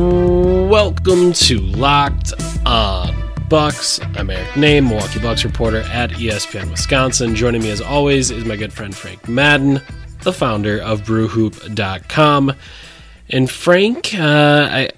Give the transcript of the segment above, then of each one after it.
Welcome to Locked On Bucks. I'm Eric Nehm, Milwaukee Bucks reporter at ESPN Wisconsin. Joining me as always is my good friend Frank Madden, the founder of BrewHoop.com. And Frank, uh, I,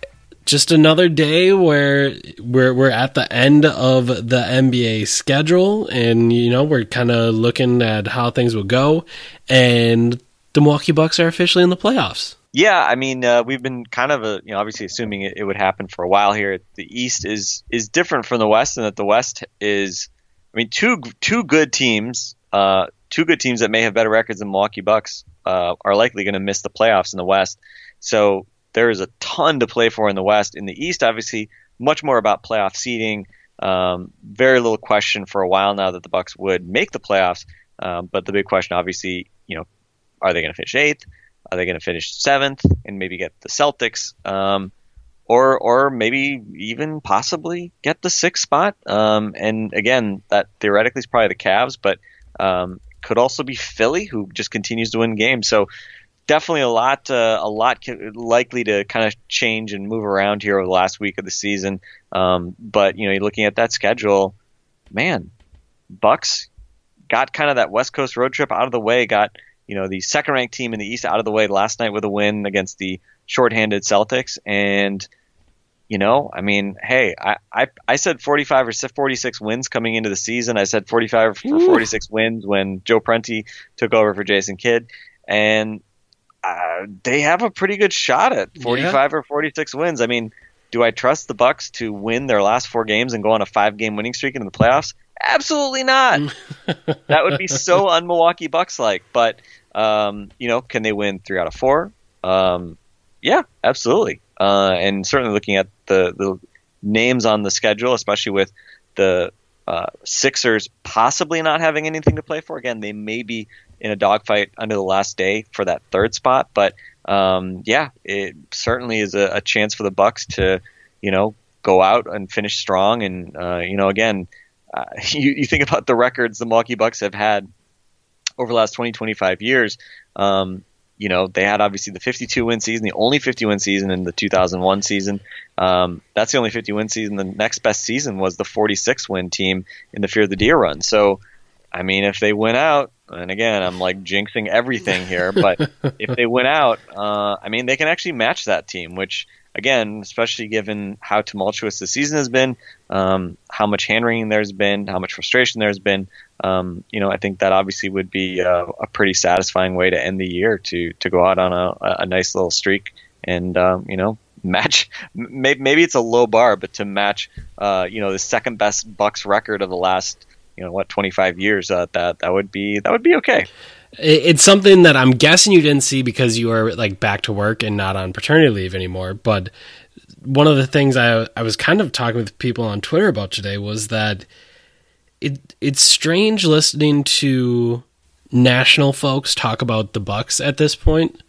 just another day where we're we're at the end of the NBA schedule, and you know we're kind of looking at how things will go, and the Milwaukee Bucks are officially in the playoffs. Yeah, I mean, uh, we've been kind of, a, you know, obviously assuming it, it would happen for a while here. The East is is different from the West, and that the West is, I mean, two two good teams, uh, two good teams that may have better records than Milwaukee Bucks uh, are likely going to miss the playoffs in the West. So there is a ton to play for in the West. In the East, obviously, much more about playoff seeding. Um, very little question for a while now that the Bucks would make the playoffs. Um, but the big question, obviously, you know, are they going to finish eighth? Are they going to finish seventh and maybe get the Celtics, um, or or maybe even possibly get the sixth spot? Um, and again, that theoretically is probably the Cavs, but um, could also be Philly, who just continues to win games. So definitely a lot uh, a lot likely to kind of change and move around here over the last week of the season. Um, but you know, you're looking at that schedule, man, Bucks got kind of that West Coast road trip out of the way, got you know the second ranked team in the East out of the way last night with a win against the shorthanded Celtics, and you know, I mean, hey, I, I, I said 45 or 46 wins coming into the season. I said 45 for 46 wins when Joe Prunty took over for Jason Kidd, and uh, they have a pretty good shot at 45 or 46 wins. I mean, do I trust the Bucks to win their last four games and go on a five-game winning streak into the playoffs? Absolutely not. that would be so un-Milwaukee Bucks like. But um, you know, can they win three out of four? Um, yeah, absolutely. Uh, and certainly looking at the the names on the schedule, especially with the uh, Sixers possibly not having anything to play for. Again, they may be in a dogfight under the last day for that third spot, but um, yeah, it certainly is a, a chance for the Bucks to, you know, go out and finish strong. And uh, you know, again, uh, you, you think about the records the Milwaukee Bucks have had over the last 20, 25 years. Um, you know, they had obviously the 52 win season, the only 50 win season in the 2001 season. Um, that's the only 50 win season. The next best season was the 46 win team in the Fear of the Deer run. So, I mean, if they win out, and again, I'm like jinxing everything here, but if they win out, uh, I mean, they can actually match that team, which, again, especially given how tumultuous the season has been, um, how much hand wringing there's been, how much frustration there's been, um, you know, I think that obviously would be a, a pretty satisfying way to end the year to to go out on a, a nice little streak and um, you know match. Maybe, maybe it's a low bar, but to match, uh, you know, the second best Bucks record of the last you know what 25 years, uh, that that would be that would be okay. It's something that I'm guessing you didn't see because you are like back to work and not on paternity leave anymore. But one of the things I I was kind of talking with people on Twitter about today was that it it's strange listening to national folks talk about the Bucks at this point,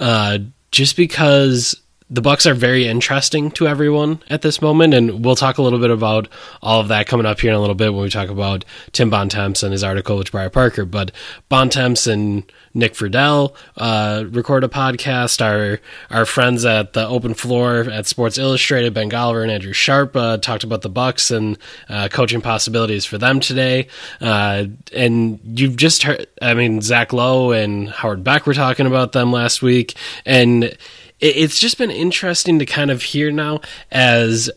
uh, just because the Bucks are very interesting to everyone at this moment, and we'll talk a little bit about all of that coming up here in a little bit when we talk about Tim Bontemps and his article with Jabari Parker. But Bontemps and Nick Friedell uh, record a podcast. Our our friends at the Open Floor at Sports Illustrated, Ben Golliver and Andrew Sharp, uh, talked about the Bucks and uh, coaching possibilities for them today. Uh, and you've just heard, I mean, Zach Lowe and Howard Beck were talking about them last week, and it's just been interesting to kind of hear now as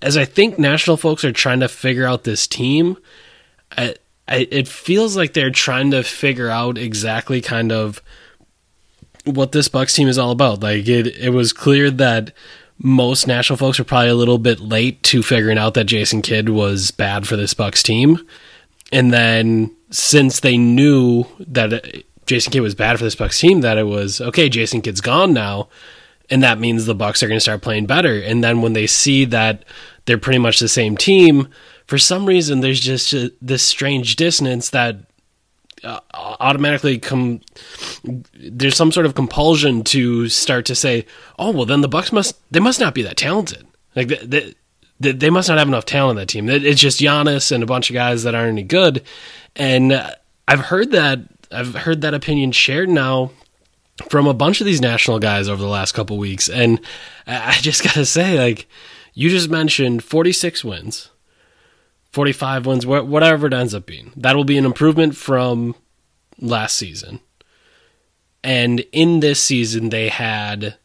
as I think national folks are trying to figure out this team. I, I, it feels like they're trying to figure out exactly kind of what this Bucks team is all about. Like it, it was clear that most national folks are probably a little bit late to figuring out that Jason Kidd was bad for this Bucks team. And then since they knew that Jason Kidd was bad for this Bucks team, that it was okay, Jason Kidd's gone now, and that means the Bucks are going to start playing better. And then when they see that they're pretty much the same team, for some reason there's just a, this strange dissonance that uh, automatically come there's some sort of compulsion to start to say oh well then the bucks must they must not be that talented. Like they, they, they must not have enough talent on that team. It's just Giannis and a bunch of guys that aren't any good. And uh, i've heard that i've heard that opinion shared now from a bunch of these national guys over the last couple weeks and i just gotta say like you just mentioned 46 wins 45 wins, whatever it ends up being. That will be an improvement from last season. And in this season, they had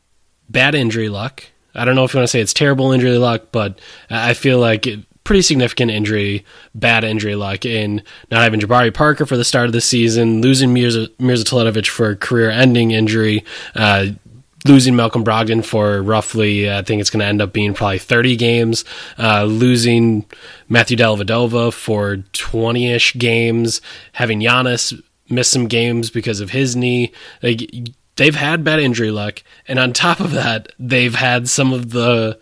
bad injury luck. I don't know if you want to say it's terrible injury luck, but I feel like it, pretty significant injury, bad injury luck in not having Jabari Parker for the start of the season, losing Mirza, Mirza Teletovic for a career-ending injury, uh, losing Malcolm Brogdon for roughly, I think it's going to end up being probably 30 games, uh, losing Matthew Dellavedova for 20 ish games, having Giannis miss some games because of his knee. Like, they've had bad injury luck. And on top of that, they've had some of the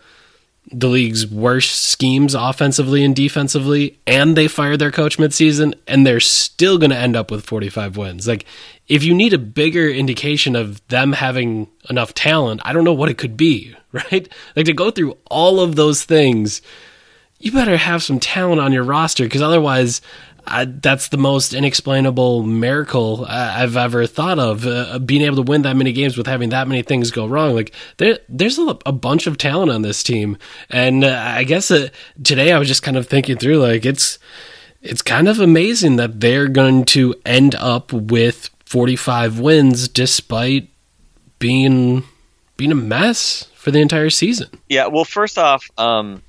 the league's worst schemes offensively and defensively, and they fired their coach midseason, and they're still going to end up with 45 wins. Like, if you need a bigger indication of them having enough talent, I don't know what it could be, right? Like, to go through all of those things, you better have some talent on your roster, because otherwise, I, that's the most inexplainable miracle I've ever thought of. Uh, being able to win that many games with having that many things go wrong, like there, there's a, a bunch of talent on this team, and uh, I guess uh, today I was just kind of thinking through, like it's it's kind of amazing that they're going to end up with 45 wins despite being being a mess for the entire season. Yeah, well, first off, um,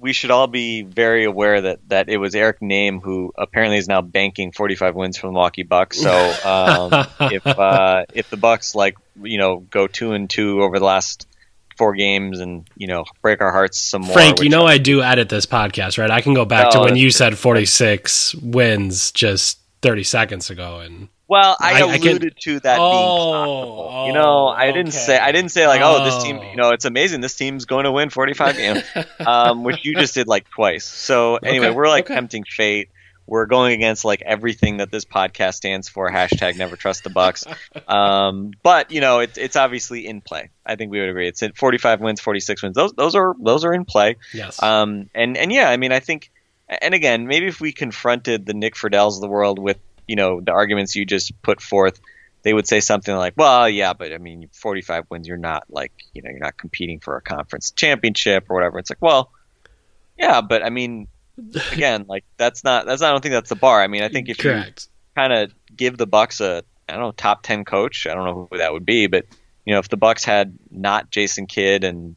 we should all be very aware that that it was Eric Nehm who apparently is now banking 45 wins from the Milwaukee Bucks. So um, if uh, if the Bucks like you know go two and two over the last four games and you know break our hearts some more. Frank, you know I, I do edit this podcast, right? I can go back oh, to when you said 46 wins just 30 seconds ago and well, I, I alluded I can, to that oh, being possible. Oh, you know, I didn't okay. say I didn't say like, oh. oh. this team. You know, it's amazing. This team's going to win 45 games, um, which you just did like twice. So anyway, okay. we're like okay. tempting fate. We're going against like everything that this podcast stands for. Hashtag Never Trust the Bucks. Um, but you know, it's it's obviously in play. I think we would agree. It's 45 wins, 46 wins. Those those are those are in play. Yes. Um, and and yeah, I mean, I think. And again, maybe if we confronted the Nick Friedells of the world with you know the arguments you just put forth, they would say something like, "Well, yeah, but I mean, 45 wins, you're not like you know you're not competing for a conference championship or whatever." It's like, well, yeah, but I mean, again, like that's not that's not, I don't think that's the bar. I mean, I think if Correct. you kind of give the Bucks a I don't know top 10 coach, I don't know who that would be, but you know if the Bucks had not Jason Kidd and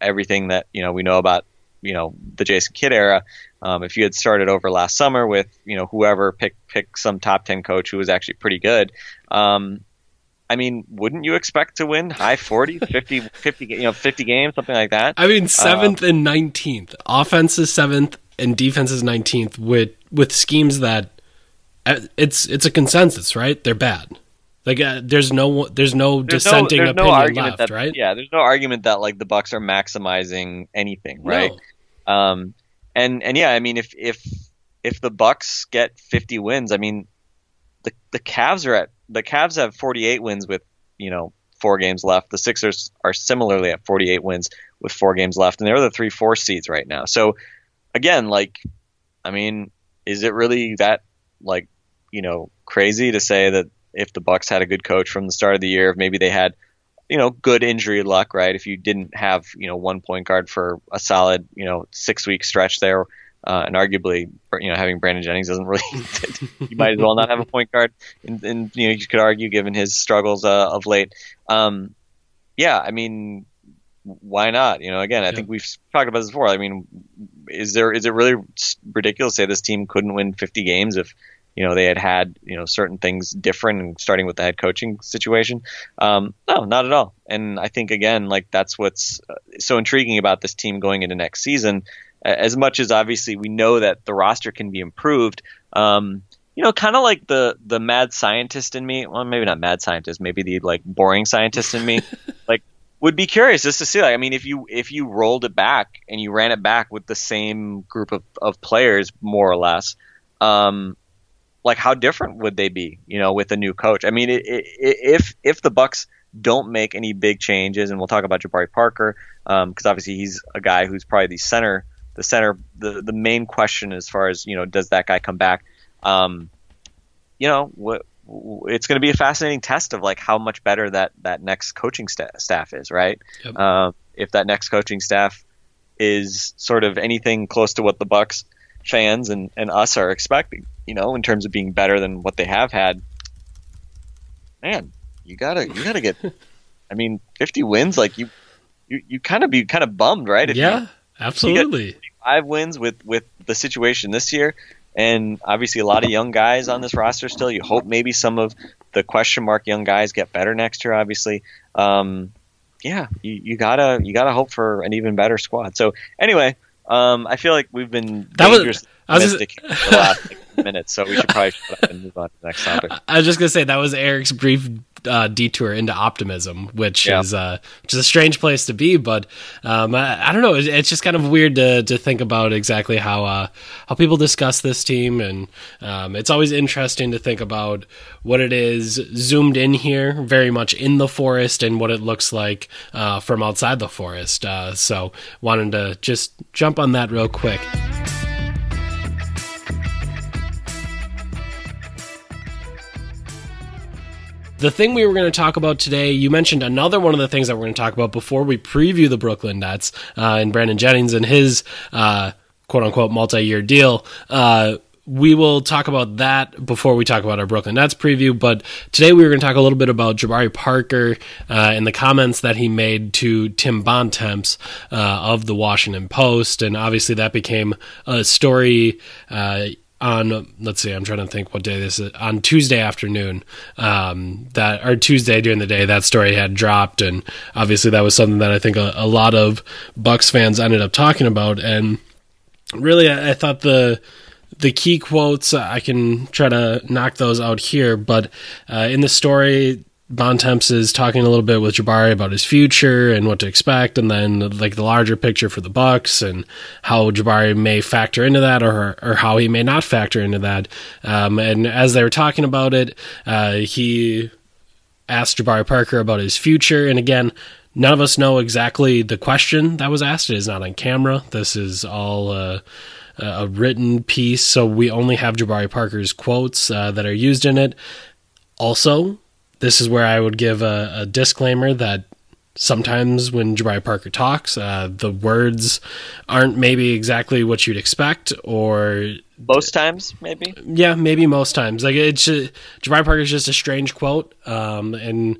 everything that you know we know about you know the Jason Kidd era, um, if you had started over last summer with you know whoever pick pick some top ten coach who was actually pretty good, um, I mean, wouldn't you expect to win high 40, 50, 50 you know, 50 games, something like that? I mean, seventh uh, and nineteenth. Offense is seventh and defense is nineteenth with with schemes that uh, it's it's a consensus, right? They're bad. Like uh, there's no there's no there's dissenting no, there's opinion no argument left, that, right? Yeah, there's no argument that like the Bucks are maximizing anything, right? No. Um, and and yeah, I mean if if if the Bucks get 50 wins, I mean the the Cavs are at the Cavs have 48 wins with you know four games left. The Sixers are similarly at 48 wins with four games left, and they're the three four seeds right now. So again, like I mean, is it really that like you know crazy to say that if the Bucks had a good coach from the start of the year, if maybe they had you know, good injury luck, right? If you didn't have, you know, one point guard for a solid, you know, six week stretch there, uh, and arguably, you know, having Brandon Jennings doesn't really, you might as well not have a point guard. And, and you know, you could argue given his struggles uh, of late. Um, yeah, I mean, why not? You know, again, I yeah. think we've talked about this before. I mean, is there is it really ridiculous to say this team couldn't win 50 games if you know they had had you know certain things different, and starting with the head coaching situation. Um, no, not at all. And I think again, like that's what's uh, so intriguing about this team going into next season. As much as obviously we know that the roster can be improved, um, you know, kind of like the the mad scientist in me. Well, maybe not mad scientist, maybe the like boring scientist in me. like would be curious just to see. Like, I mean, if you if you rolled it back and you ran it back with the same group of, of players, more or less, um, like how different would they be? You know, with a new coach. I mean, it, it, if if the Bucks don't make any big changes, and we'll talk about Jabari Parker because um, obviously he's a guy who's probably the center, the center, the the main question as far as you know, does that guy come back? Um, you know, what it's going to be a fascinating test of like how much better that that next coaching sta- staff is, right? Yep. Uh, if that next coaching staff is sort of anything close to what the Bucks fans and, and us are expecting, you know, in terms of being better than what they have had, man, you gotta you gotta get. I mean, fifty wins, like you, you, you kind of be kind of bummed, right? If yeah, you, absolutely. Five wins with with the situation this year and obviously a lot of young guys on this roster still. You hope maybe some of the question mark young guys get better next year. Obviously, um, yeah, you, you, gotta you gotta hope for an even better squad. So anyway, um, I feel like we've been that was, optimistic was, the last like, minutes, so we should probably shut up and move on to the next topic. I was just gonna say that was Eric's brief uh, detour into optimism, which yeah. is uh, which is a strange place to be. But um, I, I, don't know. It's just kind of weird to to think about exactly how uh, how people discuss this team, and um, it's always interesting to think about what it is zoomed in here, very much in the forest, and what it looks like uh, from outside the forest. Uh, so, wanted to just jump on that real quick. The thing we were going to talk about today, you mentioned another one of the things that we're going to talk about before we preview the Brooklyn Nets uh, and Brandon Jennings and his uh, quote unquote multi year deal. Uh, we will talk about that before we talk about our Brooklyn Nets preview. But today we were going to talk a little bit about Jabari Parker uh, and the comments that he made to Tim Bontemps uh, of the Washington Post, and obviously that became a story uh, on let's see i'm trying to think what day this is on tuesday afternoon um, that or tuesday during the day that story had dropped. And obviously that was something that i think a, a lot of bucks fans ended up talking about. And really I, I thought the the key quotes i can try to knock those out here. But uh, in the story Bontemps is talking a little bit with Jabari about his future and what to expect, and then like the larger picture for the Bucks and how Jabari may factor into that, or or how he may not factor into that. Um, and as they were talking about it, uh, he asked Jabari Parker about his future, and again. None of us know exactly the question that was asked. It is not on camera. This is all uh, a written piece, so we only have Jabari Parker's quotes uh, that are used in it. Also, this is where I would give a, a disclaimer that sometimes when Jabari Parker talks, uh, the words aren't maybe exactly what you'd expect, or most times, maybe. Yeah, maybe most times. Like it's uh, Jabari Parker is just a strange quote, um, and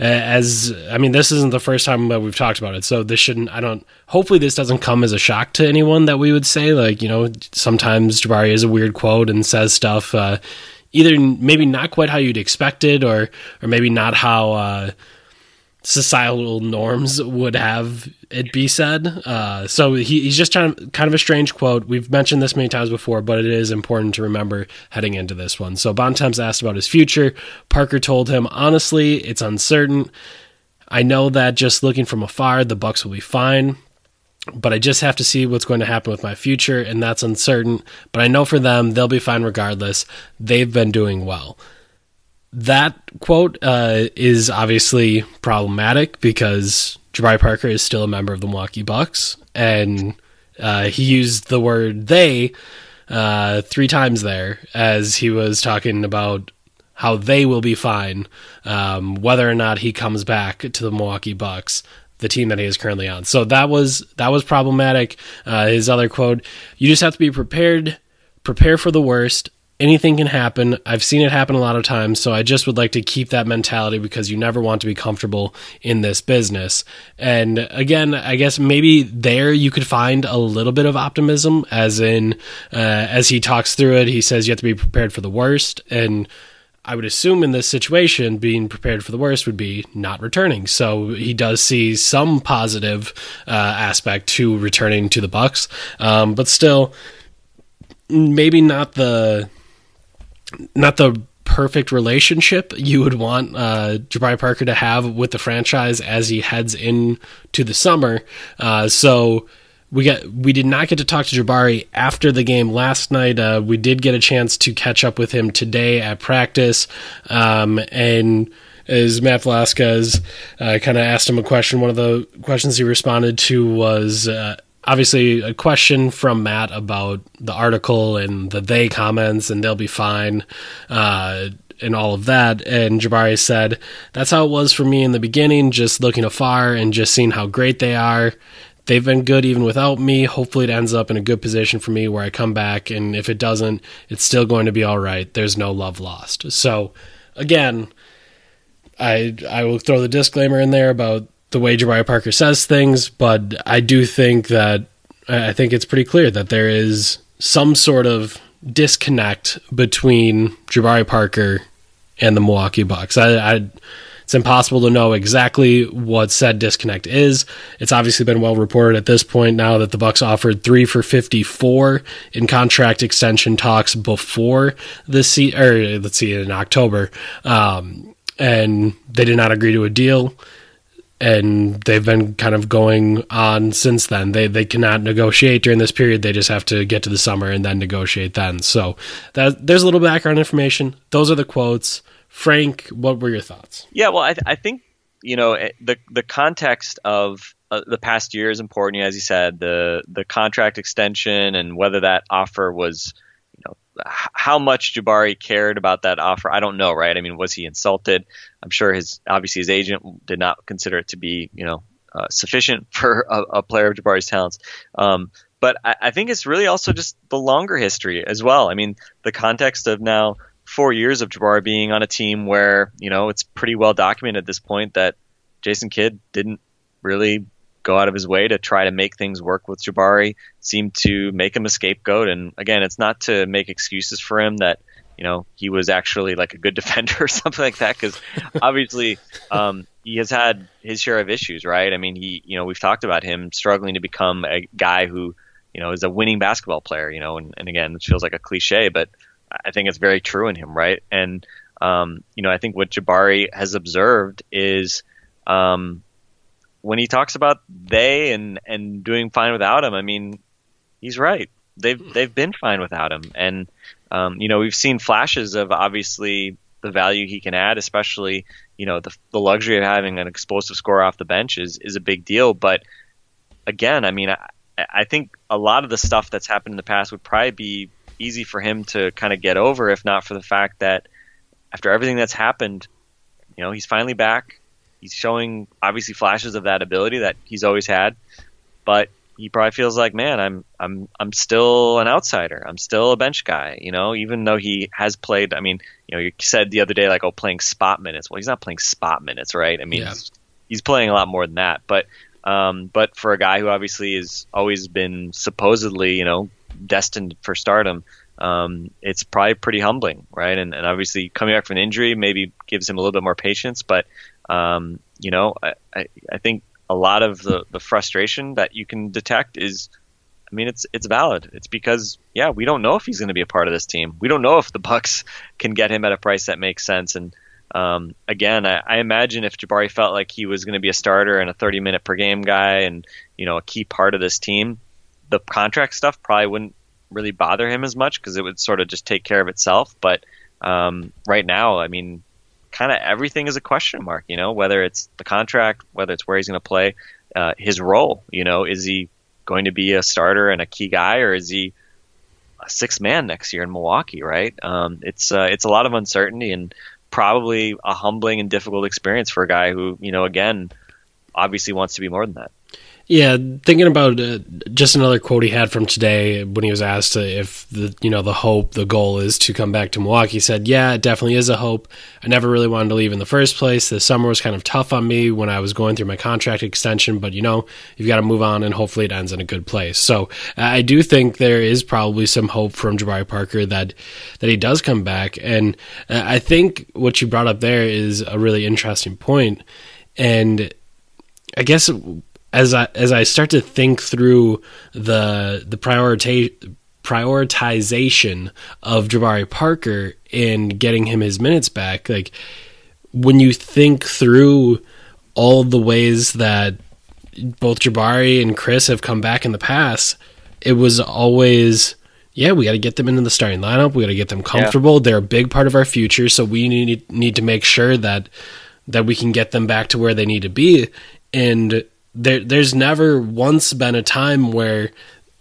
uh, as I mean, this isn't the first time that we've talked about it, so this shouldn't. I don't. Hopefully, this doesn't come as a shock to anyone that we would say like you know sometimes Jabari is a weird quote and says stuff. Uh, either maybe not quite how you'd expect it, or or maybe not how uh, societal norms would have it be said. Uh, so he, he's just trying kind of a strange quote. We've mentioned this many times before, but it is important to remember heading into this one. So Bontemps asked about his future. Parker told him, honestly, it's uncertain. I know that just looking from afar, the Bucks will be fine but I just have to see what's going to happen with my future, and that's uncertain. But I know for them, they'll be fine regardless. They've been doing well. That quote uh, is obviously problematic because Jabari Parker is still a member of the Milwaukee Bucks, and uh, he used the word "they" uh, three times there as he was talking about how they will be fine, um, whether or not he comes back to the Milwaukee Bucks the team that he is currently on. So that was that was problematic. Uh, his other quote: "You just have to be prepared, prepare for the worst, anything can happen. I've seen it happen a lot of times, so I just would like to keep that mentality because you never want to be comfortable in this business. And again, I guess maybe there you could find a little bit of optimism, as in, uh, as he talks through it, he says you have to be prepared for the worst. And I would assume in this situation, being prepared for the worst would be not returning. So he does see some positive uh, aspect to returning to the Bucks, um, but still, maybe not the not the perfect relationship you would want uh, Jabari Parker to have with the franchise as he heads into the summer. Uh, so we got we did not get to talk to Jabari after the game last night. Uh, we did get a chance to catch up with him today at practice, um, and as Matt Velazquez uh, kind of asked him a question, one of the questions he responded to was. Uh, obviously, a question from Matt about the article and the they comments, and they'll be fine uh, and all of that. And Jabari said, That's how it was for me in the beginning, just looking afar and just seeing how great they are they've been good even without me. Hopefully, it ends up in a good position for me where I come back, and if it doesn't, it's still going to be all right. There's no love lost. So, again, I I will throw the disclaimer in there about the way Jabari Parker says things, but I do think that I think it's pretty clear that there is some sort of disconnect between Jabari Parker and the Milwaukee Bucks. I, I it's impossible to know exactly what said disconnect is. It's obviously been well reported at this point now that the Bucks offered three for fifty-four in contract extension talks before the se- or let's see in October, um, and they did not agree to a deal and they've been kind of going on since then. They they cannot negotiate during this period. They just have to get to the summer and then negotiate then. So that there's a little background information. Those are the quotes. Frank, what were your thoughts? Yeah, well, I, th- I think you know eh, the the context of uh, the past year is important. As you said, the the contract extension and whether that offer was, you know, h- how much Jabari cared about that offer. I don't know, right? I mean, was he insulted? I'm sure his obviously his agent did not consider it to be, you know, uh, sufficient for a, a, player of Jabari's talents. Um, but I, I think it's really also just the longer history as well. I mean, the context of now four years of Jabari being on a team where you know it's pretty well documented at this point that Jason Kidd didn't really go out of his way to try to make things work with Jabari, seemed to make him a scapegoat. And again, it's not to make excuses for him that you know he was actually like a good defender or something like that, because obviously um, he has had his share of issues, right? I mean, he you know we've talked about him struggling to become a guy who you know is a winning basketball player, you know, and, and again, it feels like a cliche, but I think it's very true in him, right? And um, you know, I think what Jabari has observed is um, when he talks about they and and doing fine without him. I mean, he's right. They've they've been fine without him, and um, you know, we've seen flashes of obviously the value he can add, especially you know the the luxury of having an explosive score off the bench is is a big deal. But again, I mean, I, I think a lot of the stuff that's happened in the past would probably be easy for him to kind of get over, if not for the fact that after everything that's happened, you know, he's finally back. He's showing obviously flashes of that ability that he's always had, but he probably feels like, man, I'm I'm I'm still an outsider. I'm still a bench guy, you know, even though he has played. I mean, you know, you said the other day like, oh, playing spot minutes. Well, he's not playing spot minutes, right? I mean, yeah. he's, he's playing a lot more than that, but um, but for a guy who obviously has always been supposedly, you know, destined for stardom, um, it's probably pretty humbling, right? And, and, obviously, coming back from an injury maybe gives him a little bit more patience. But um, you know, I, I, I, think a lot of the, the frustration that you can detect is, I mean, it's it's valid. It's because yeah, we don't know if he's going to be a part of this team. We don't know if the Bucks can get him at a price that makes sense. And um, again, I, I, imagine if Jabari felt like he was going to be a starter and a 30 minute per game guy, and you know, a key part of this team the contract stuff probably wouldn't really bother him as much because it would sort of just take care of itself. But um, right now, I mean, kind of everything is a question mark. You know, whether it's the contract, whether it's where he's going to play, uh, his role. You know, is he going to be a starter and a key guy, or is he a six man next year in Milwaukee? Right? Um, it's uh, it's a lot of uncertainty and probably a humbling and difficult experience for a guy who, you know, again, obviously wants to be more than that. Yeah, thinking about uh, just another quote he had from today when he was asked if the you know the hope, the goal is to come back to Milwaukee. He said, "Yeah, it definitely is a hope. I never really wanted to leave in the first place. The summer was kind of tough on me when I was going through my contract extension, but you know, you've got to move on, and hopefully it ends in a good place." So I do think there is probably some hope from Jabari Parker that that he does come back, and uh, I think what you brought up there is a really interesting point, and I guess as I as I start to think through the the priorita- prioritization of Jabari Parker and getting him his minutes back, like when you think through all the ways that both Jabari and Chris have come back in the past, it was always yeah, we got to get them into the starting lineup. We got to get them comfortable. Yeah. They're a big part of our future, so we need need to make sure that that we can get them back to where they need to be. And there, there's never once been a time where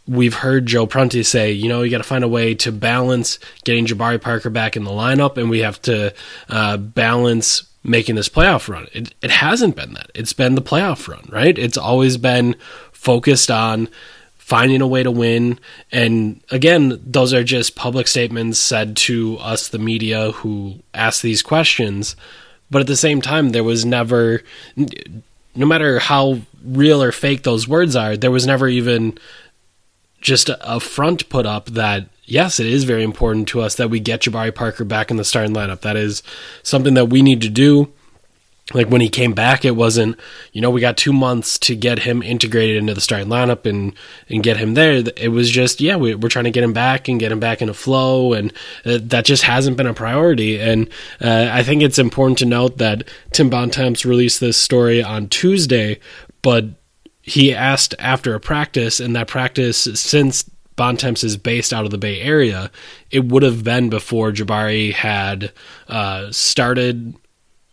we've heard Joe Prunty say, you know, you got to find a way to balance getting Jabari Parker back in the lineup, and we have to uh, balance making this playoff run. It, it hasn't been that. It's been the playoff run, right? It's always been focused on finding a way to win. And again, those are just public statements said to us, the media, who ask these questions. But at the same time, there was never, no matter how real or fake those words are, there was never even just a, a front put up that yes, it is very important to us that we get Jabari Parker back in the starting lineup. That is something that we need to do like when he came back, it wasn't, you know, we got two months to get him integrated into the starting lineup and, and get him there. It was just, yeah, we, are trying to get him back and get him back in a flow. And uh, that just hasn't been a priority. And uh, I think it's important to note that Tim Bontemps released this story on Tuesday, but he asked after a practice, and that practice, since Bontemps is based out of the Bay Area, it would have been before Jabari had uh, started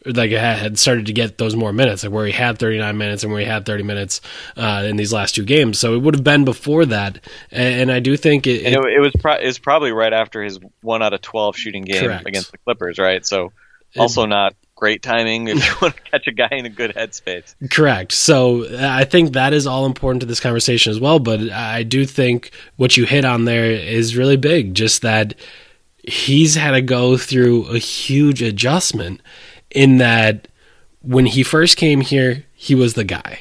like had started to get those more minutes, like where he had 39 minutes and where he had 30 minutes uh, in these last two games. So it would have been before that, and, and I do think it. it, it was pro- was probably right after his one out of 12 shooting game correct. against the Clippers, right? So also it, not great timing if you want to catch a guy in a good headspace. Correct. So I think that is all important to this conversation as well. But I do think what you hit on there is really big. Just that he's had to go through a huge adjustment in that when he first came here, he was the guy.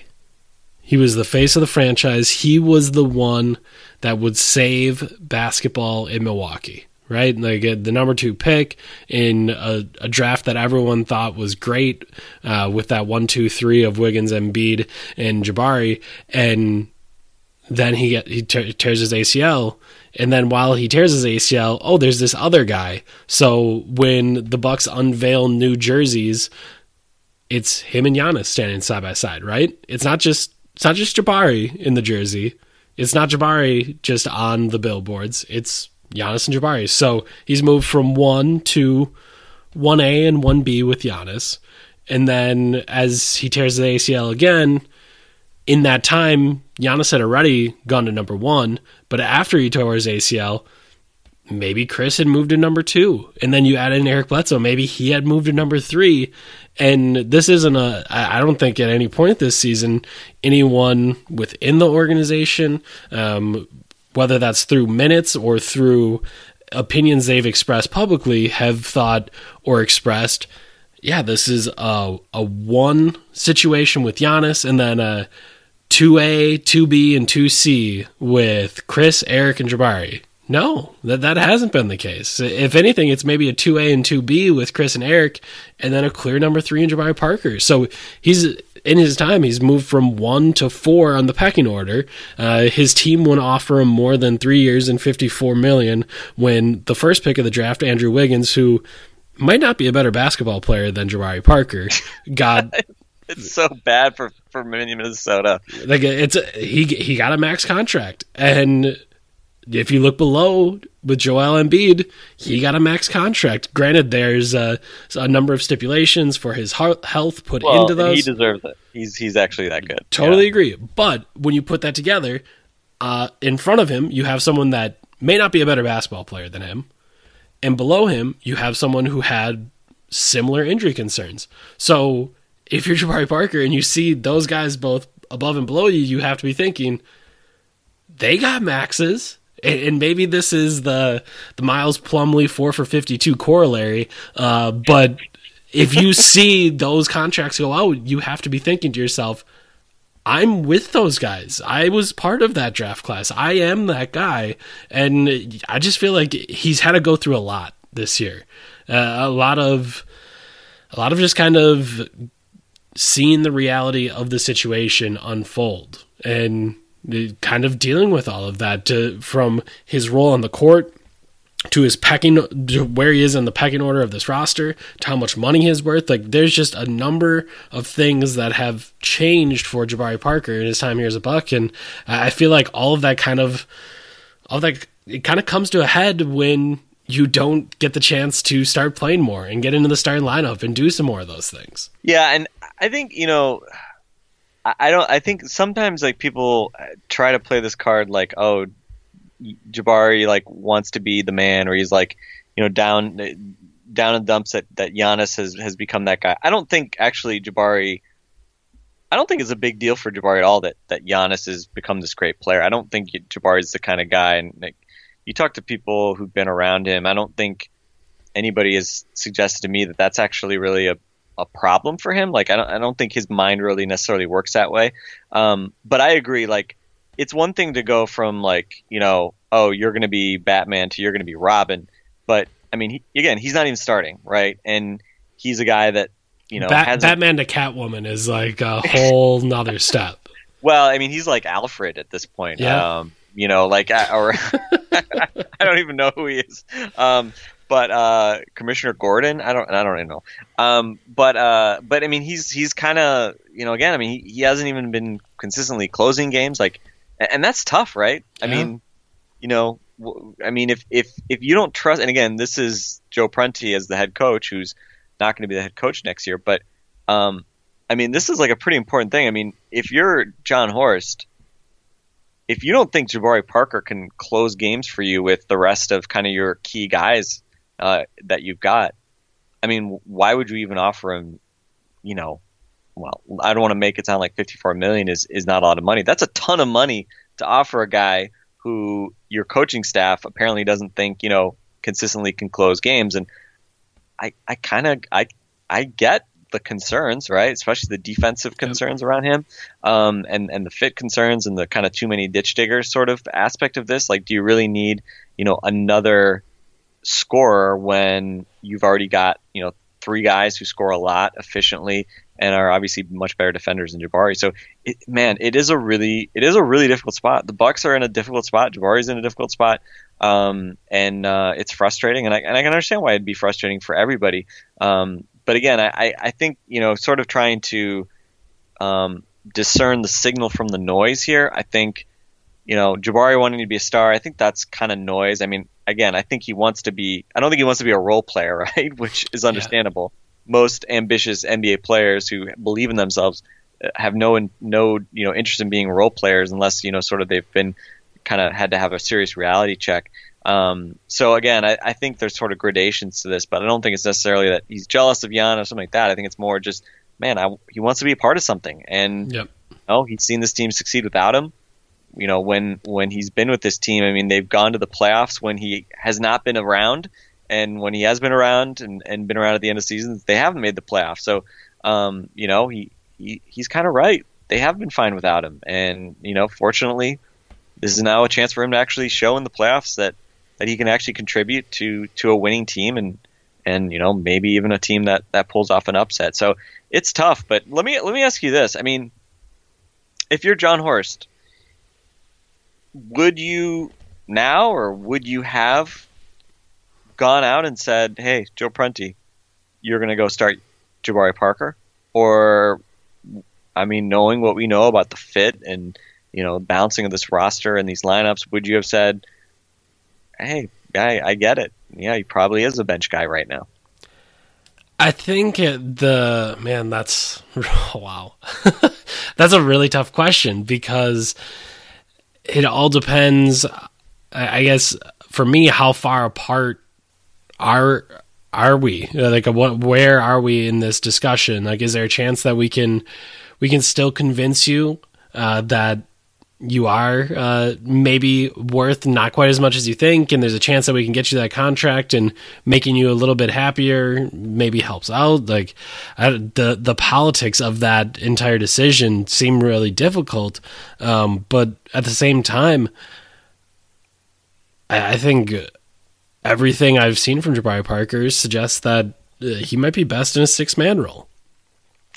He was the face of the franchise. He was the one that would save basketball in Milwaukee, right? Like uh, the number two pick in a, a draft that everyone thought was great uh, with that one, two, three of Wiggins, Embiid, and Jabari. And then he get, he tears his ACL and then while he tears his ACL, oh, there's this other guy. So when the Bucks unveil new jerseys, it's him and Giannis standing side by side, right? It's not just it's not just Jabari in the jersey. It's not Jabari just on the billboards. It's Giannis and Jabari. So he's moved from one to one A and one B with Giannis. And then as he tears the ACL again, in that time, Giannis had already gone to number one, but after he tore his ACL, maybe Chris had moved to number two. And then you add in Eric Bledsoe, maybe he had moved to number three. And this isn't a, I don't think at any point this season, anyone within the organization, um, whether that's through minutes or through opinions they've expressed publicly, have thought or expressed yeah, this is a a one situation with Giannis, and then a 2A, 2B, and 2C with Chris, Eric, and Jabari. No, that that hasn't been the case. If anything, it's maybe a 2A and 2B with Chris and Eric, and then a clear number three in Jabari Parker. So he's in his time, he's moved from one to four on the pecking order. Uh, his team wouldn't offer him more than three years and 54 million when the first pick of the draft, Andrew Wiggins, who might not be a better basketball player than Jabari Parker, got it's so bad for for Minnesota. Like it's a, he he got a max contract, and if you look below with Joel Embiid, he got a max contract. Granted, there's a, a number of stipulations for his health put well, into those. He deserves it. He's he's actually that good. Totally yeah. agree. But when you put that together, uh, in front of him, you have someone that may not be a better basketball player than him, and below him, you have someone who had similar injury concerns. So if you're Jabari Parker and you see those guys both above and below you, you have to be thinking they got maxes. And maybe this is the the Miles Plumlee four for fifty two corollary, uh, but if you see those contracts go out, you have to be thinking to yourself, I'm with those guys. I was part of that draft class. I am that guy. And I just feel like he's had to go through a lot this year. Uh, a lot of a lot of just kind of seeing the reality of the situation unfold and kind of dealing with all of that to, from his role on the court to his pecking to where he is in the pecking order of this roster to how much money he's worth. Like there's just a number of things that have changed for Jabari Parker in his time here as a buck. And I feel like all of that kind of all of that it kind of comes to a head when you don't get the chance to start playing more and get into the starting lineup and do some more of those things. Yeah, and I think you know, I don't. I think sometimes like people try to play this card like, oh, Jabari like wants to be the man, or he's like, you know, down down in dumps that that Giannis has has become that guy. I don't think actually Jabari. I don't think it's a big deal for Jabari at all that that Giannis has become this great player. I don't think Jabari is the kind of guy, and you talk to people who've been around him. I don't think anybody has suggested to me that that's actually really a a problem for him. Like I don't I don't think his mind really necessarily works that way. Um, but I agree. Like it's one thing to go from like you know oh you're going to be Batman to you're going to be Robin, but I mean he, again he's not even starting right, and he's a guy that you know Bat- Batman to Catwoman is like a whole nother step. Well, I mean he's like Alfred at this point. Yeah. Um, you know, like or I don't even know who he is. Um, but uh, Commissioner Gordon, I don't, I don't even know. Um, but uh, but I mean, he's he's kind of you know again, I mean, he, he, hasn't even been consistently closing games, like, and that's tough, right? I mean, you know, I mean, if if if you don't trust, and again, this is Joe Prunty as the head coach, who's not going to be the head coach next year, but um, I mean, this is like a pretty important thing. I mean, if you're Jon Horst if you don't think Jabari Parker can close games for you with the rest of kind of your key guys uh, that you've got, I mean, why would you even offer him? You know, well, I don't want to make it sound like 54 million is is not a lot of money. That's a ton of money to offer a guy who your coaching staff apparently doesn't think you know consistently can close games. And I I kind of I I get the concerns, right? Especially the defensive concerns yep. around him, um, and and the fit concerns and the kind of too many ditch diggers sort of aspect of this. Like, do you really need you know another scorer when you've already got you know three guys who score a lot efficiently and are obviously much better defenders than Jabari. So, it, man, it is a really it is a really difficult spot. The Bucks are in a difficult spot. Jabari's in a difficult spot, um, and uh, it's frustrating. And I and I can understand why it'd be frustrating for everybody. Um, but again, I, I think you know, sort of trying to um, discern the signal from the noise here. I think you know, Jabari wanting to be a star, I think that's kind of noise. I mean, again, I think he wants to be. I don't think he wants to be a role player, right? Which is understandable. Yeah. Most ambitious NBA players who believe in themselves uh, have no no you know interest in being role players unless you know sort of they've been kind of had to have a serious reality check. Um, so again, I, I, think there's sort of gradations to this, but I don't think it's necessarily that he's jealous of Jan or something like that. I think it's more just, man, I, he wants to be a part of something, and yep. you know, he's seen this team succeed without him you know when when he's been with this team. I mean, they've gone to the playoffs when he has not been around, and when he has been around and, and been around at the end of seasons, they haven't made the playoffs. So, um, you know, he, he he's kind of right. They have been fine without him, and you know, fortunately, this is now a chance for him to actually show in the playoffs that that he can actually contribute to to a winning team and and you know maybe even a team that that pulls off an upset. So it's tough, but let me let me ask you this. I mean, if you're Jon Horst would you now or would you have gone out and said, "Hey, Joe Prunty, you're going to go start Jabari Parker," or I mean, knowing what we know about the fit and you know bouncing of this roster and these lineups, would you have said, "Hey, guy, I get it. Yeah, he probably is a bench guy right now." I think the man that's wow. that's a really tough question because it all depends. I guess for me, how far apart are are we? Like, what? Where are we in this discussion? Like, is there a chance that we can we can still convince you uh, that you are uh, maybe worth not quite as much as you think, and there's a chance that we can get you that contract and making you a little bit happier maybe helps out. Like I, the the politics of that entire decision seem really difficult, um, but at the same time, I, I think everything I've seen from Jabari Parker suggests that uh, he might be best in a six man role.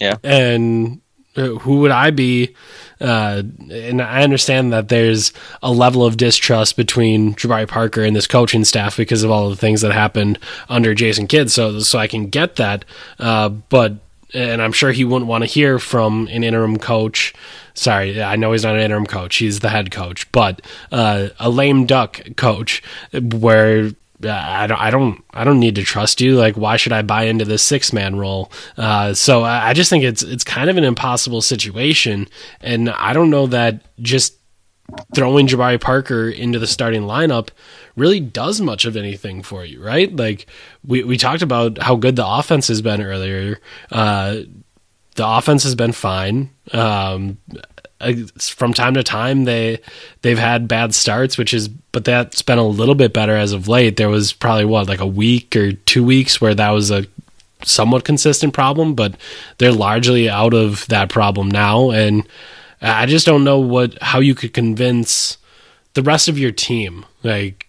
Yeah, and who would I be? Uh, and I understand that there's a level of distrust between Jabari Parker and this coaching staff because of all the things that happened under Jason Kidd. So, so I can get that. Uh, but, and I'm sure he wouldn't want to hear from an interim coach. Sorry, I know he's not an interim coach. He's the head coach, but uh, a lame duck coach where I don't, I don't, I don't need to trust you. Like, why should I buy into this six man role? Uh, so I, I just think it's, it's kind of an impossible situation. And I don't know that just throwing Jabari Parker into the starting lineup really does much of anything for you, right? Like we, we talked about how good the offense has been earlier. Uh, the offense has been fine. Um, Uh, from time to time they they've had bad starts which is but that's been a little bit better as of late. There was probably what like a week or two weeks where that was a somewhat consistent problem but they're largely out of that problem now. And i just don't know what how you could convince the rest of your team. Like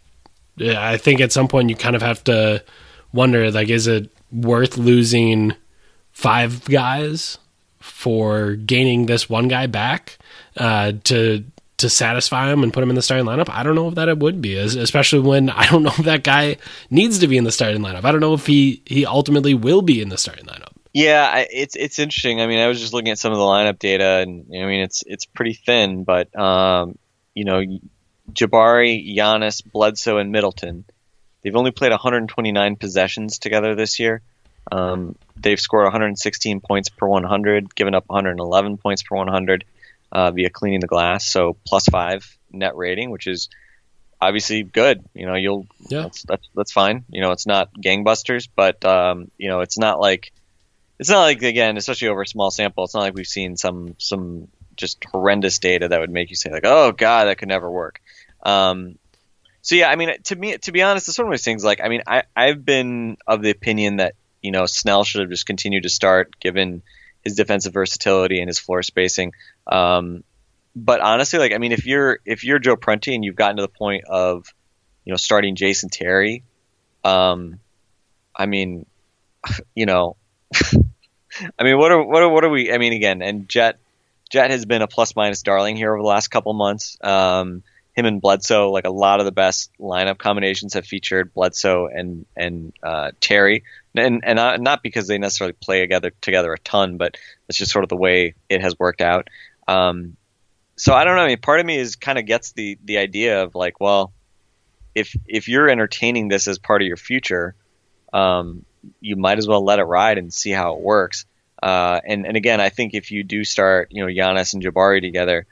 i think at some point you kind of have to wonder like is it worth losing five guys for gaining this one guy back uh, to to satisfy him and put him in the starting lineup. I don't know if that it would be, especially when I don't know if that guy needs to be in the starting lineup. I don't know if he he ultimately will be in the starting lineup. Yeah, it's it's interesting. I mean, I was just looking at some of the lineup data, and I mean, it's it's pretty thin. But um, you know, Jabari, Giannis, Bledsoe, and Middleton, they've only played 129 possessions together this year. Um, they've scored 116 points per 100, given up 111 points per 100 uh, via cleaning the glass. So plus five net rating, which is obviously good. You know, you'll yeah. that's, that's, that's fine. You know, it's not gangbusters, but um, you know, it's not like it's not like again, especially over a small sample. It's not like we've seen some some just horrendous data that would make you say like, oh god, that could never work. Um, so yeah, I mean, to me, to be honest, it's one of those things. Like, I mean, I I've been of the opinion that you know, Snell should have just continued to start given his defensive versatility and his floor spacing. Um, but honestly, like I mean, if you're if you're Joe Prunty and you've gotten to the point of you know starting Jason Terry, um, I mean, you know, I mean, what are what are what are we? I mean, again, and Jet Jet has been a plus minus darling here over the last couple months. Um, him and Bledsoe, like a lot of the best lineup combinations have featured Bledsoe and and uh, Terry, and and uh, not because they necessarily play together together a ton, but it's just sort of the way it has worked out. Um, so I don't know. I mean, part of me is kind of gets the the idea of like, well, if if you're entertaining this as part of your future, um, you might as well let it ride and see how it works. Uh, and and again, I think if you do start, you know, Giannis and Jabari together,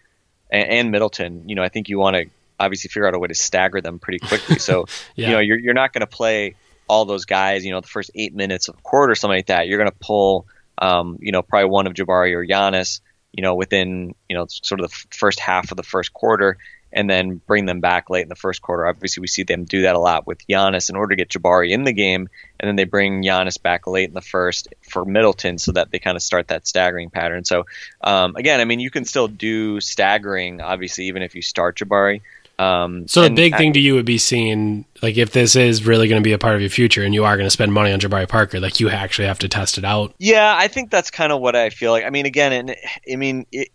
and, and Middleton, you know, I think you want to obviously figure out a way to stagger them pretty quickly. So yeah. you know you're you're not going to play all those guys. You know the first eight minutes of a quarter or something like that. You're going to pull um, you know probably one of Jabari or Giannis. You know within you know sort of the first half of the first quarter, and then bring them back late in the first quarter. Obviously, we see them do that a lot with Giannis in order to get Jabari in the game, and then they bring Giannis back late in the first for Middleton so that they kind of start that staggering pattern. So, um, again, I mean, you can still do staggering, obviously, even if you start Jabari. Um, so the big I, thing to you would be seeing, like, if this is really going to be a part of your future, and you are going to spend money on Jabari Parker, like, you actually have to test it out. Yeah, I think that's kind of what I feel like. I mean, again, and I mean, it,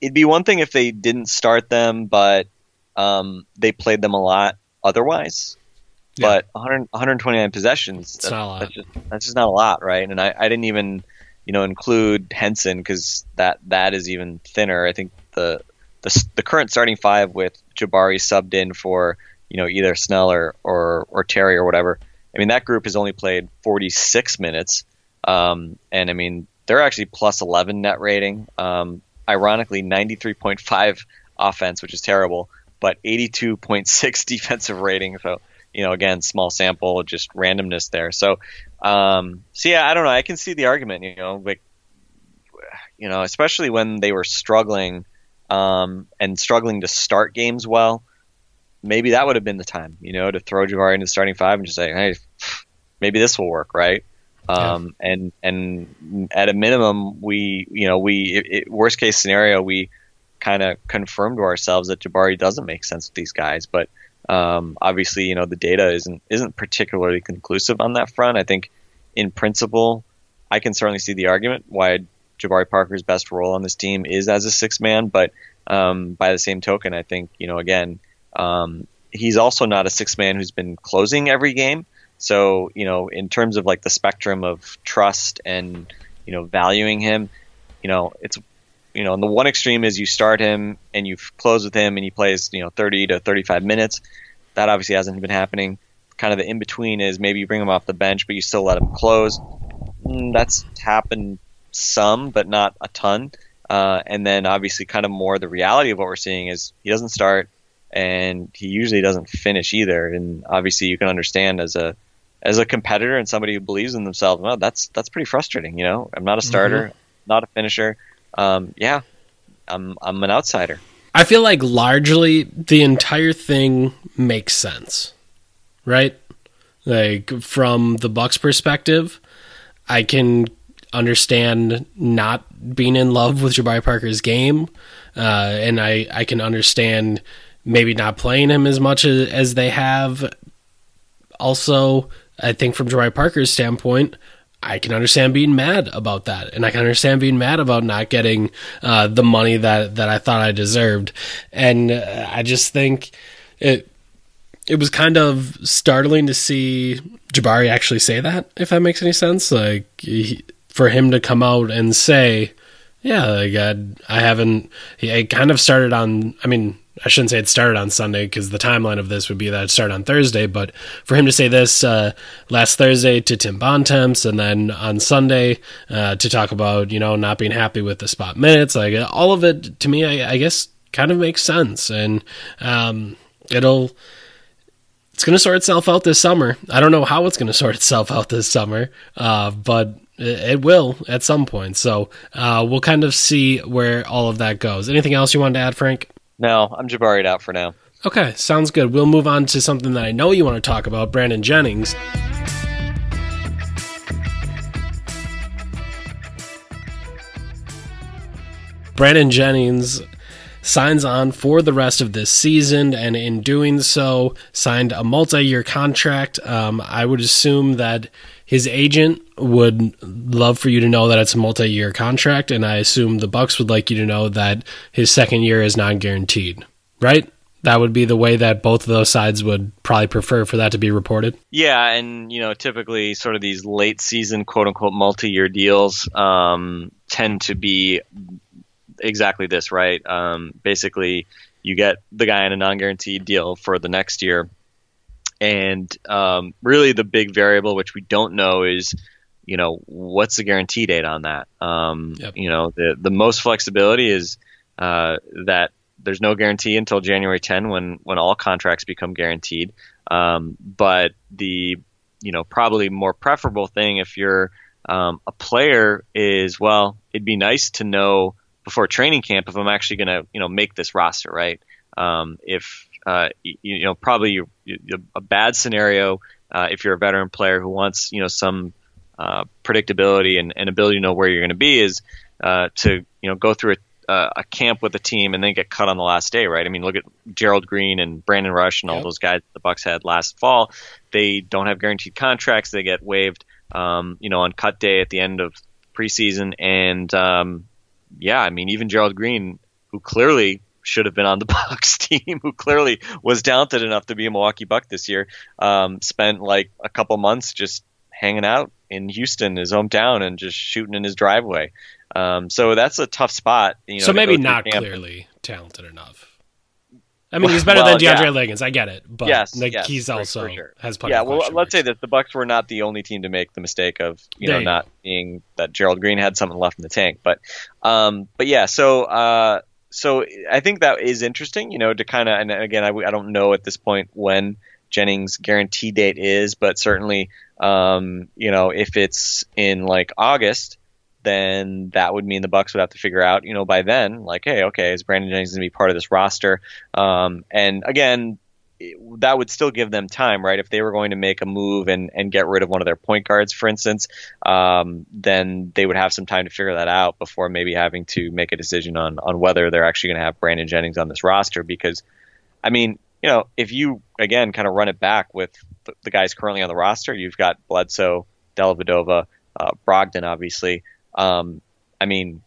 it'd be one thing if they didn't start them, but um, they played them a lot otherwise. Yeah. But 100, 129 possessions, that, that's, just, that's just not a lot, right? And I, I didn't even, you know, include Henson because that that is even thinner. I think the the, the current starting five with Jabari subbed in for you know either Snell or, or or Terry or whatever. I mean that group has only played 46 minutes, um, and I mean they're actually plus 11 net rating. Um, ironically, 93.5 offense, which is terrible, but 82.6 defensive rating. So you know again small sample, just randomness there. So um, so yeah, I don't know. I can see the argument. You know, like you know, especially when they were struggling um, and struggling to start games well, maybe that would have been the time, you know, to throw Jabari into the starting five and just say, hey, maybe this will work, right? Um, yeah. and and at a minimum, we you know we it, it, worst case scenario we kind of confirmed to ourselves that Jabari doesn't make sense with these guys, but um, obviously you know the data isn't isn't particularly conclusive on that front. I think in principle, I can certainly see the argument why Jabari Parker's best role on this team is as a six man, but um, by the same token, I think you know again um, he's also not a six man who's been closing every game. So, you know, in terms of like the spectrum of trust and, you know, valuing him, you know, it's, you know, on the one extreme is you start him and you close with him and he plays, you know, 30 to 35 minutes. That obviously hasn't been happening. Kind of the in between is maybe you bring him off the bench, but you still let him close. Mm, that's happened some, but not a ton. Uh, and then obviously, kind of more the reality of what we're seeing is he doesn't start and he usually doesn't finish either. And obviously, you can understand as a as a competitor and somebody who believes in themselves, well, that's that's pretty frustrating. You know, I'm not a starter, mm-hmm. not a finisher. Um, yeah, I'm I'm an outsider. I feel like largely the entire thing makes sense, right? Like from the Bucks' perspective, I can understand not being in love with Jabari Parker's game, uh, and I I can understand maybe not playing him as much as, as they have. Also, I think from Jabari Parker's standpoint, I can understand being mad about that, and I can understand being mad about not getting uh, the money that that I thought I deserved, and uh, I just think it it was kind of startling to see Jabari actually say that. If that makes any sense, like he, for him to come out and say, "Yeah, like I, I haven't," it kind of started on. I mean, I shouldn't say it started on Sunday because the timeline of this would be that it started on Thursday. But for him to say this uh, last Thursday to Tim Bontemps and then on Sunday uh, to talk about you know not being happy with the spot minutes, like all of it to me, I, I guess kind of makes sense, and um, it'll it's going to sort itself out this summer. I don't know how it's going to sort itself out this summer, uh, but it will at some point. So uh, we'll kind of see where all of that goes. Anything else you wanted to add, Frank? No, I'm Jabaried out for now. Okay, sounds good. We'll move on to something that I know you want to talk about Brandon Jennings. Brandon Jennings signs on for the rest of this season, and in doing so, signed a multi year contract. Um, I would assume that his agent would love for you to know that it's a multi-year contract and i assume the bucks would like you to know that his second year is non-guaranteed right? That would be the way that both of those sides would probably prefer for that to be reported. Yeah and you know typically sort of these late season quote unquote multi-year deals um, tend to be exactly this right? Um, basically you get the guy in a non-guaranteed deal for the next year and um, really, the big variable, which we don't know, is you know what's the guarantee date on that. Um, yep. You know, the the most flexibility is uh, that there's no guarantee until January 10 when when all contracts become guaranteed. Um, but the you know probably more preferable thing if you're um, a player is well, it'd be nice to know before training camp if I'm actually going to you know make this roster, right? Um, if uh, you, you, know, probably you, you, a bad scenario uh, if you're a veteran player who wants, you know, some uh, predictability and, and, ability to know where you're going to be is uh, to, you know, go through a, a, camp with a team and then get cut on the last day, right? I mean, look at Gerald Green and Brandon Rush and all yep. those guys the Bucks had last fall. They don't have guaranteed contracts; they get waived, um, you know, on cut day at the end of preseason. And um, yeah, I mean, even Gerald Green, who clearly should have been on the Bucks team, who clearly was talented enough to be a Milwaukee Buck this year, um, spent like a couple months just hanging out in Houston, his hometown, and just shooting in his driveway. Um, so that's a tough spot. You know, so maybe not clearly talented enough. I mean, he's better well, than DeAndre yeah. Liggins. I get it, but yes, like, yes, he's also sure. has plenty. Yeah, well, let's marks. say that the Bucks were not the only team to make the mistake of you know not being that Gerald Green had something left in the tank, but um, but yeah, so uh, so I think that is interesting, you know, to kind of, and again, I, I don't know at this point when Jennings' guarantee date is, but certainly, um, you know, if it's in like August, then that would mean the Bucks would have to figure out, you know, by then, like, hey, okay, is Brandon Jennings going to be part of this roster? Um, and again, it- that would still give them time, right? If they were going to make a move and, and get rid of one of their point guards, for instance, um, then they would have some time to figure that out before maybe having to make a decision on on whether they're actually going to have Brandon Jennings on this roster. Because, I mean, you know, if you again kind of run it back with the, the guys currently on the roster, you've got Bledsoe, Dellavedova, uh, Brogdon, obviously. Um, I mean,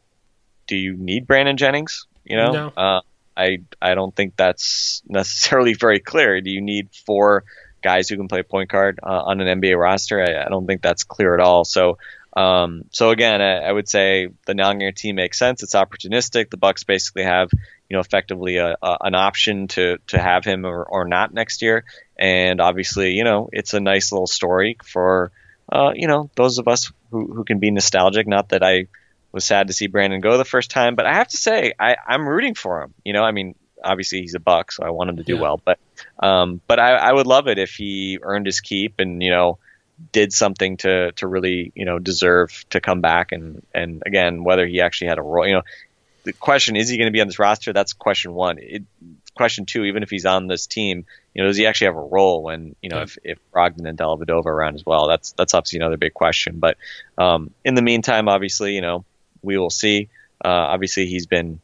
do you need Brandon Jennings? You know, No. uh, I I don't think that's necessarily very clear. Do you need four guys who can play point guard uh, on an NBA roster? I, I don't think that's clear at all. So. Um, so again, I, I would say the non-guarantee makes sense. It's opportunistic. The Bucks basically have, you know, effectively a, a, an option to to have him or, or not next year. And obviously, you know, it's a nice little story for, uh, you know, those of us who, who can be nostalgic. Not that I was sad to see Brandon go the first time, but I have to say I, I'm rooting for him. You know, I mean, obviously he's a Buck, so I want him to do Yeah. well. But um, but I, I would love it if he earned his keep and you know did something to to really you know deserve to come back and and again whether he actually had a role. You know, the question is he going to be on this roster? That's question one. It, question two, even if he's on this team, you know, does he actually have a role when you know Yeah. if if Brogdon and Dellavedova are around as well? That's that's obviously another big question. But um, in the meantime, obviously, you know, we will see. Uh, obviously, he's been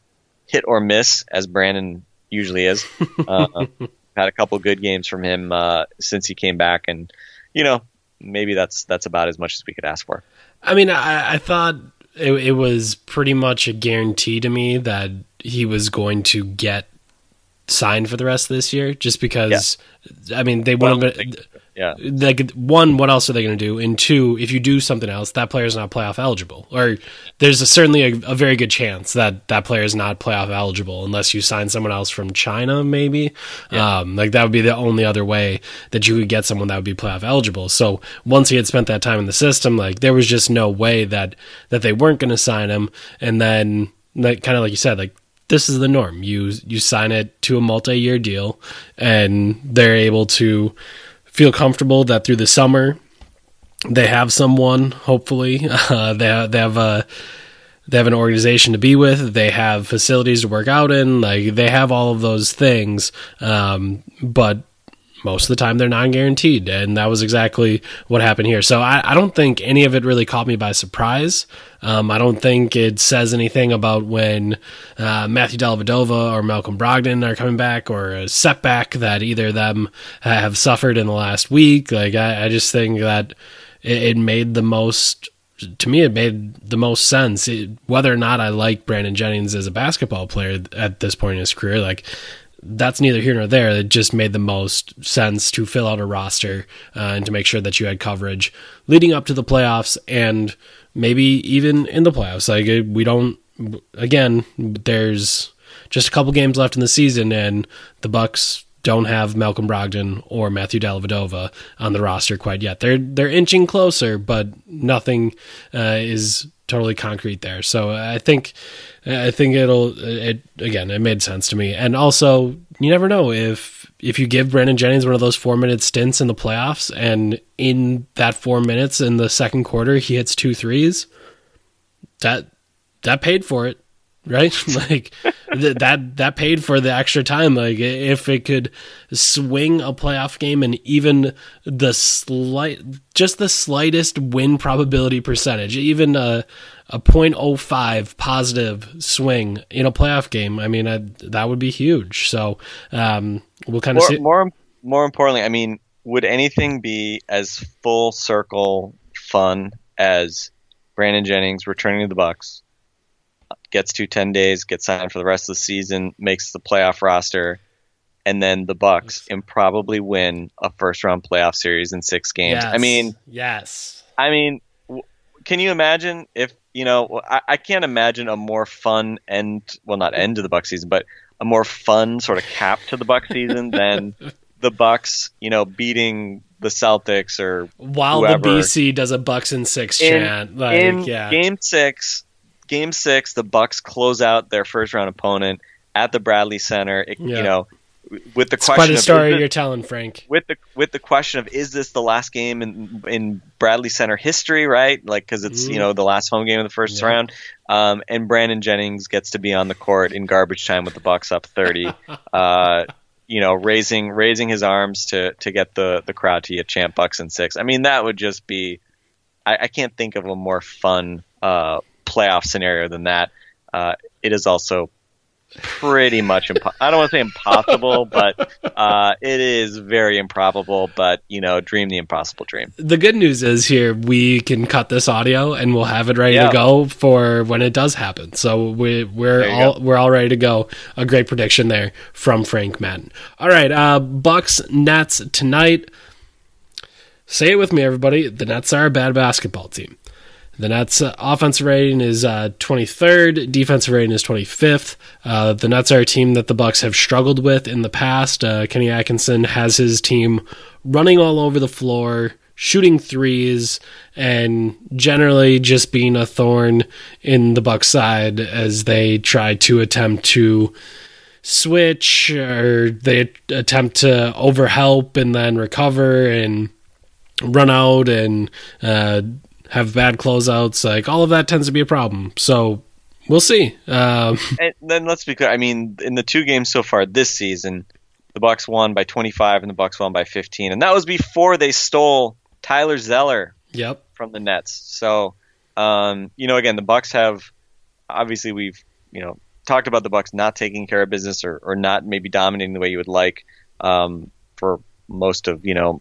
hit or miss as Brandon usually is. Uh, had a couple good games from him uh, since he came back, and you know, maybe that's that's about as much as we could ask for. I mean, I, I thought it, it was pretty much a guarantee to me that he was going to get signed for the rest of this year, just because. I mean, they Well, wouldn't. have been- Yeah, like one, what else are they going to do? And two, if you do something else, that player is not playoff eligible. Or there's a, certainly a, a very good chance that that player is not playoff eligible unless you sign someone else from China, maybe. Um, like that would be the only other way that you could get someone that would be playoff eligible. So once he had spent that time in the system, like there was just no way that that they weren't going to sign him. And then, like kind of like you said, like this is the norm. You you sign it to a multi-year deal, and they're able to feel comfortable that through the summer they have someone. Hopefully, uh, they they have a they have an organization to be with. They have facilities to work out in. Like they have all of those things, um, but most of the time they're non-guaranteed, and that was exactly what happened here. So I, I don't think any of it really caught me by surprise. Um, I don't think it says anything about when uh, Matthew Dellavedova or Malcolm Brogdon are coming back, or a setback that either of them have suffered in the last week. Like I, I just think that it, it made the most to me, it made the most sense. It, whether or not I like Brandon Jennings as a basketball player at this point in his career, like that's neither here nor there. It just made the most sense to fill out a roster uh, and to make sure that you had coverage leading up to the playoffs and maybe even in the playoffs. Like we don't. Again, there's just a couple games left in the season, and the Bucks don't have Malcolm Brogdon or Matthew Dellavedova on the roster quite yet. They're they're inching closer, but nothing uh, is totally concrete there. So I think I think it'll it again. It made sense to me, and also you never know if if you give Brandon Jennings one of those four minute stints in the playoffs, and in that four minutes in the second quarter he hits two threes. That that paid for it right? Like th- that that paid for the extra time. Like if it could swing a playoff game and even the slight just the slightest win probability percentage even a a 0.05 positive swing in a playoff game i mean I, that would be huge. So um we'll kind of more, see more more importantly, I mean, would anything be as full circle fun as Brandon Jennings returning to the Bucks, gets to ten days, gets signed for the rest of the season, makes the playoff roster, and then the Bucks and probably win a first round playoff series in six games. I mean, yes I mean, w- can you imagine if you know? I, I can't imagine a more fun end. Well, not end to the Buck season, but a more fun sort of cap to the Buck season than the Bucks. You know, beating the Celtics or while whoever. the bc does a bucks and six in, chant like in yeah game six. Game six, the Bucks close out their first round opponent at the Bradley Center. It, Yeah. You know, with the It's question quite a story this- you're telling, Frank. with the with the question of is this the last game in in Bradley Center history, right? Like because it's you know the last home game of the first Yeah. round, um, and Brandon Jennings gets to be on the court in garbage time with the Bucks up thirty, uh, you know, raising raising his arms to to get the the crowd to get champ Bucks and six. I mean, that would just be, I, I can't think of a more fun uh, playoff scenario than that. Uh, it is also pretty much impo- I don't want to say impossible, but uh, it is very improbable. But you know, dream the impossible dream. The good news is here we can cut this audio and we'll have it ready Yeah. to go for when it does happen. So we, we're all go. we're all ready to go. A great prediction there from Frank Madden. All right, uh, Bucks Nets tonight. Say it with me, everybody. The Nets are a bad basketball team. The Nets' uh, offensive rating is uh, 23rd, defensive rating is 25th. Uh, the Nets are a team that the Bucks have struggled with in the past. Uh, Kenny Atkinson has his team running all over the floor, shooting threes, and generally just being a thorn in the Bucks' side as they try to attempt to switch or they attempt to overhelp and then recover and run out and uh, have bad closeouts. Like all of that tends to be a problem. So we'll see. Um, And then let's be clear. I mean, in the two games so far this season, the Bucks won by 25 and the Bucks won by 15, and that was before they stole Tyler Zeller yep. from the Nets. So, um, you know, again, the Bucks have obviously we've you know talked about the Bucks not taking care of business or, or not maybe dominating the way you would like um, for most of you know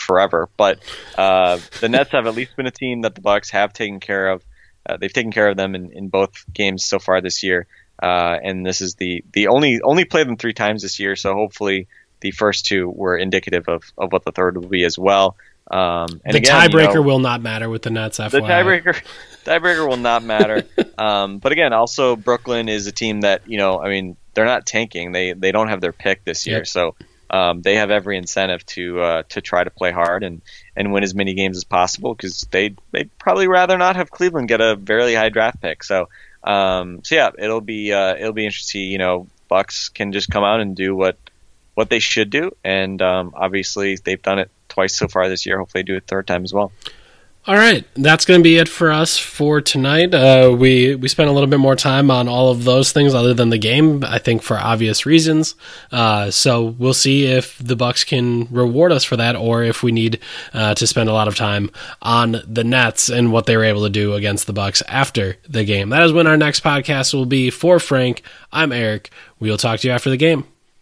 forever. But uh, the Nets have at least been a team that the Bucks have taken care of. Uh, they've taken care of them in, in both games so far this year, uh, and this is the the only only played them three times this year. So hopefully the first two were indicative of, of what the third will be as well. Um, and the again, you tiebreaker know, will not matter with the Nets. FYI. the tiebreaker tiebreaker will not matter. um, but again, also Brooklyn is a team that you know. I mean, they're not tanking. They they don't have their pick this year, Yep. so um, they have every incentive to uh, to try to play hard and, and win as many games as possible because they they'd probably rather not have Cleveland get a very high draft pick. So um, so yeah, it'll be uh, it'll be interesting. You know, Bucks can just come out and do what what they should do, and um, obviously they've done it twice so far this year. Hopefully, do it third time as well. All right, that's going to be it for us for tonight. Uh, we we spent a little bit more time on all of those things other than the game, I think for obvious reasons. Uh, so we'll see if the Bucks can reward us for that, or if we need uh, to spend a lot of time on the Nets and what they were able to do against the Bucks after the game. That is when our next podcast will be. For Frank, I'm Eric. We'll talk to you after the game.